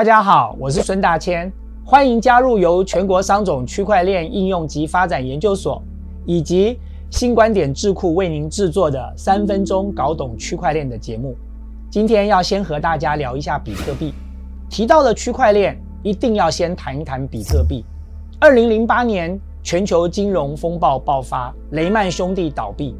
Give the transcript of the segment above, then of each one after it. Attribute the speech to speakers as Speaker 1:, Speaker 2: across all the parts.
Speaker 1: 大家好，我是孙大千，欢迎加入由全国商总区块链应用及发展研究所以及新观点智库为您制作的三分钟搞懂区块链的节目。今天要先和大家聊一下比特币。提到了区块链，一定要先谈一谈比特币。二零零八年，全球金融风暴爆发，雷曼兄弟倒闭。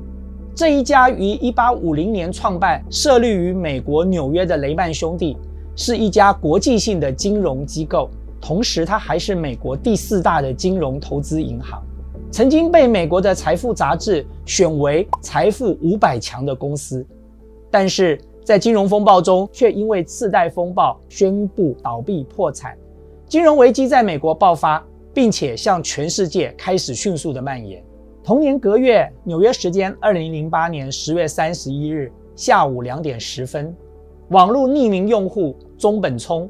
Speaker 1: 这一家于一八五零年创办、设立于美国纽约的雷曼兄弟，是一家国际性的金融机构，同时它还是美国第四大的金融投资银行，曾经被美国的财富杂志选为财富五百强的公司，但是。在金融风暴中，却因为次贷风暴宣布倒闭破产，金融危机在美国爆发，并且向全世界开始迅速的蔓延。同年隔月，纽约时间二零零八年十月三十一日下午两点十分，网络匿名用户中本聪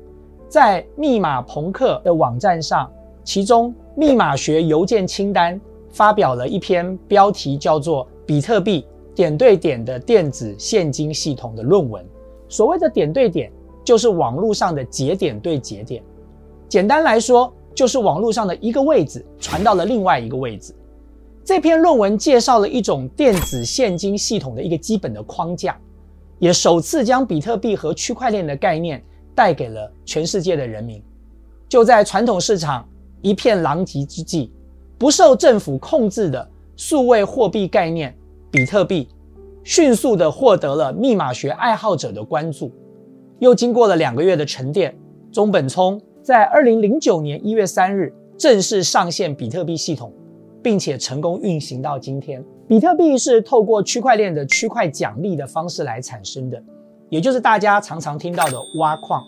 Speaker 1: 在密码朋克的网站上，其中密码学邮件清单发表了一篇标题叫做《比特币》。点对点的电子现金系统的论文，所谓的点对点就是网络上的节点对节点，简单来说就是网络上的一个位置传到了另外一个位置。这篇论文介绍了一种电子现金系统的一个基本的框架，也首次将比特币和区块链的概念带给了全世界的人民。就在传统市场一片狼藉之际，不受政府控制的数位货币概念。比特币迅速地获得了密码学爱好者的关注，又经过了两个月的沉淀，中本聪在二零零九年一月三日正式上线比特币系统，并且成功运行到今天。比特币是透过区块链的区块奖励的方式来产生的，也就是大家常常听到的挖矿。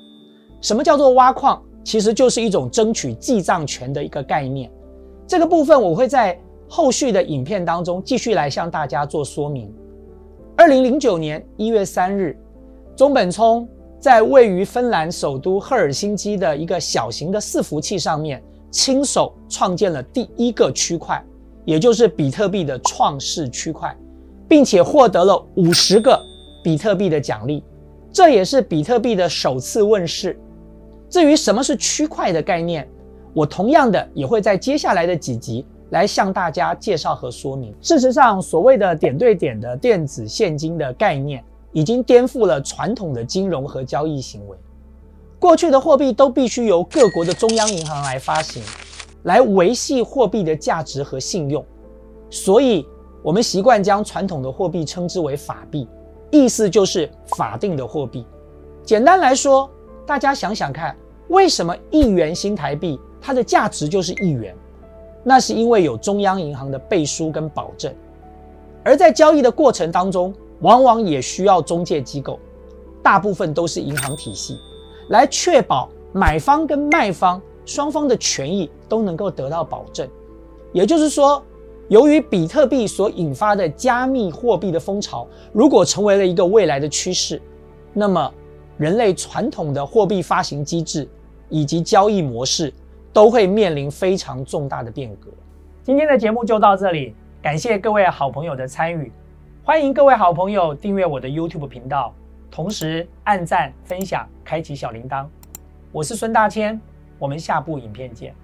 Speaker 1: 什么叫做挖矿？其实就是一种争取记账权的一个概念。这个部分我会在。后续的影片当中，继续来向大家做说明。二零零九年一月三日，中本聪在位于芬兰首都赫尔辛基的一个小型的伺服器上面，亲手创建了第一个区块，也就是比特币的创世区块，并且获得了五十个比特币的奖励。这也是比特币的首次问世。至于什么是区块的概念，我同样的也会在接下来的几集。来向大家介绍和说明。事实上，所谓的点对点的电子现金的概念，已经颠覆了传统的金融和交易行为。过去的货币都必须由各国的中央银行来发行，来维系货币的价值和信用。所以，我们习惯将传统的货币称之为法币，意思就是法定的货币。简单来说，大家想想看，为什么一元新台币它的价值就是一元？那是因为有中央银行的背书跟保证，而在交易的过程当中，往往也需要中介机构，大部分都是银行体系，来确保买方跟卖方双方的权益都能够得到保证。也就是说，由于比特币所引发的加密货币的风潮，如果成为了一个未来的趋势，那么人类传统的货币发行机制以及交易模式。都会面临非常重大的变革。今天的节目就到这里，感谢各位好朋友的参与，欢迎各位好朋友订阅我的 YouTube 频道，同时按赞、分享、开启小铃铛。我是孙大千，我们下部影片见。